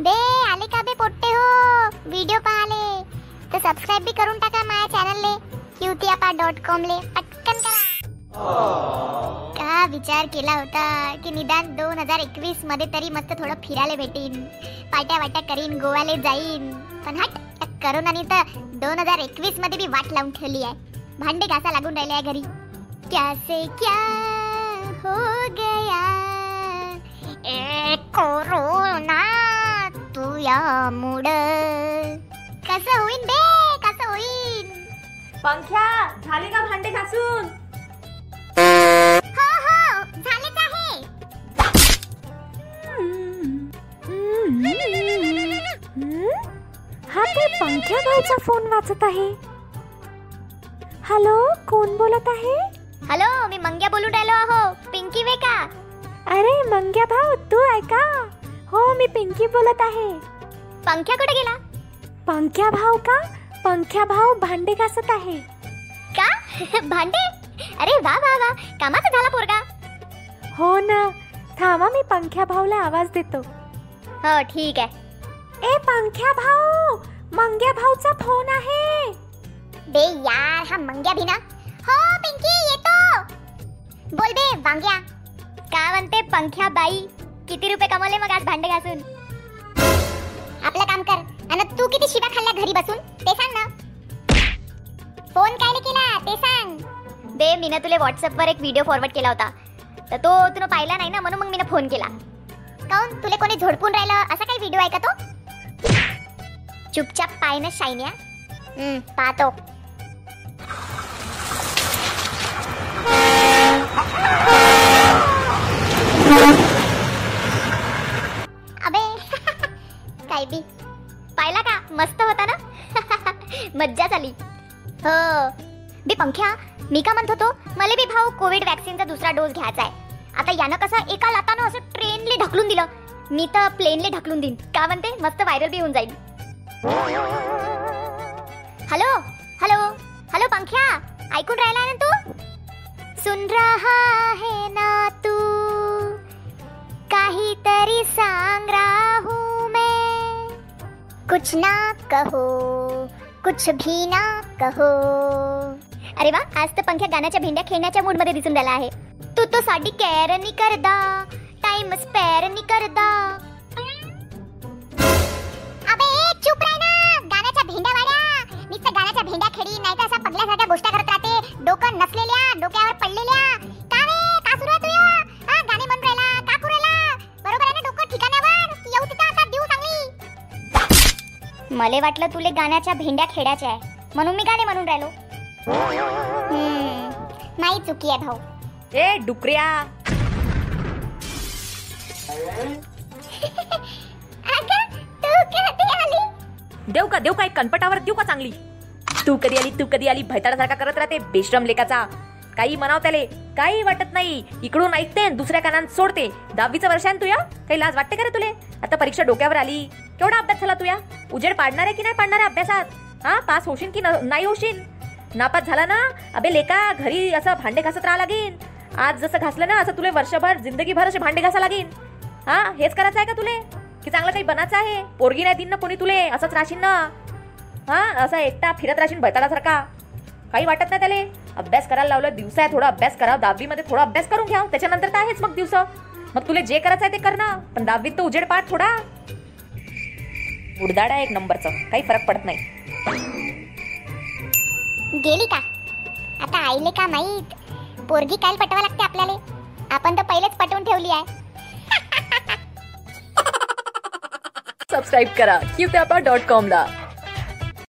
बे आले का बे पोट्टे हो? व्हिडिओ पाहाले. तर सबस्क्राईब बी करून टाका माझ्या चॅनलले क्यूतियापा डॉट कॉम ले. पटकन करा. का विचार केला होता की निदान दोन हजार एकवीसमध्ये तरी मस्त थोडं फिरायला भेटीन. पाट्या वाट्या करीन गोव्याला जाईन. पण हट करून करोनाने तर दोन हजार एकवीसमध्ये बी वाट लावून ठेवली आहे. भांडे घासा लागून राहिले आहे घरी. कैसे क्या हो गया? ए कोरोना तू या मुड कसं होईन बे कसं होईन पंख्या झाले का भांडे घासून हो हो झालेच आहे हा ते पंख्या भाऊचा फोन वाचत आहे. हॅलो कोण बोलत आहे? हॅलो मी मंग्या बोलून राहिलो आहो. पिंकी वे का? अरे मंग्या भाऊ तू आहे का? हो मी पिंकी बोलत आहे. पंख्या कुठे गेला? पंख्या भाऊ का? पंख्या भाऊ भांडे घासत आहे. का? भांडे? अरे वा वा वा. कामाचा झाला पोरगा. हो ना. थांबा मी पंख्या भाऊला आवाज देतो. हो ठीक आहे. ए पंख्या भाऊ! मंग्या भाऊचा फोन आहे. बे यार हा मंग्या भी ना हो पिंकी येतो. बोल बे वांग्या. का म्हणते पंख्या बाई किती रुपये कमवले मग आज भांडे घासून? तू किती शिवा खाल्ल्या घरी बसून? ते सांग ना. फोन काय केला? ते सांग. बे मीनं तुला व्हॉट्सअपवर एक व्हिडिओ फॉरवर्ड केला होता. तर तो तुला पाहिला नाही ना म्हणून मग मीनं फोन केला. काऊन? तुला कोणी झोडपून राहिलं? असा काही व्हिडिओ आहे का तो? चुपचाप पाय ना शायन्या. पाहतो. पाहिला का? मस्त होता ना? मज्जा झाली हो. बी पंख्या मी का म्हणत होतो मला बी भाऊ कोविड वॅक्सिनचा दुसरा डोस घ्यायचा आहे. आता यानं कसं एका लातानं असं ट्रेनले ढकलून दिलं. मी तर प्लेनले ढकलून देईन. का म्हणते? मस्त व्हायरल बी होऊन जाईल. हॅलो? हॅलो? हॅलो पंख्या? ऐकून राहिला ना तू? सुन रहा है ना तू? काहीतरी सांग कुछ ना कहो कुछ भी ना कहो। अरे वा आज तर पंख्या गाण्याच्या भेंड्या खेळण्याच्या मूडमध्ये दिसून राहिला आहे. तू तो साडी केअर नाही करदा टाइम स्पेअर नाही करदा. मले वाटलं तुले गाण्याच्या भेंड्या खेळायच्या आहे. म्हणून मी गाणे म्हणून राहिलो. नाही चुकी आहे भाऊ. ए डुकऱ्या. देऊ का देऊ का एक कनपटावर देऊ का चांगली? तू कधी आली तू कधी आली? भैताडासारखा करत राहते बेश्रम लेकाचा. काही म्हणाव त्याले. काही वाटत नाही. इकडून ऐकते आणि दुसऱ्या कानात सोडते. दहावीचं वर्ष आहे तुया? काही लाज वाटते का रे तुले? आता परीक्षा डोक्यावर आली. केवढा अभ्यास झाला तुया? उजेड पाडणार आहे की नाही पाडणार आहे अभ्यासात? हा पास होशील की न- नाही होशील? नापास झाला ना? अबे लेका घरी असं भांडे घासत राहा लागेल. आज जसं घासलं ना असं तुले वर्षभर जिंदगीभर असे भांडे घासा लागेल. हा हेच करायचं आहे का तुले? की चांगलं काही बनायचं आहे? पोरगी नाही दिन ना कोणी तुले? असंच राहशील ना? हा असं एकटा फिरत राहशील भैताडासारखा. काही वाटत नाही त्याले? अभ्यास करायला लावलं दिवसा आहे थोडा अभ्यास करा दहावीमध्ये थोडा अभ्यास करून घ्या त्याच्यानंतर तर आहेच मग दिवस. मग तुला जे करायचं आहे ते कर ना पण दहावीत तर उजेड पाठ थोडा. उडदाड आहे एक नंबरचं काही फरक पडत नाही. गेली का? आता आईले का माहीत? पोरगी काय पटवा लागते आपल्याला. आपण तर पहिलेच पटवून ठेवली आहे. सबस्क्राईब करा क्यू डॉट कॉमला.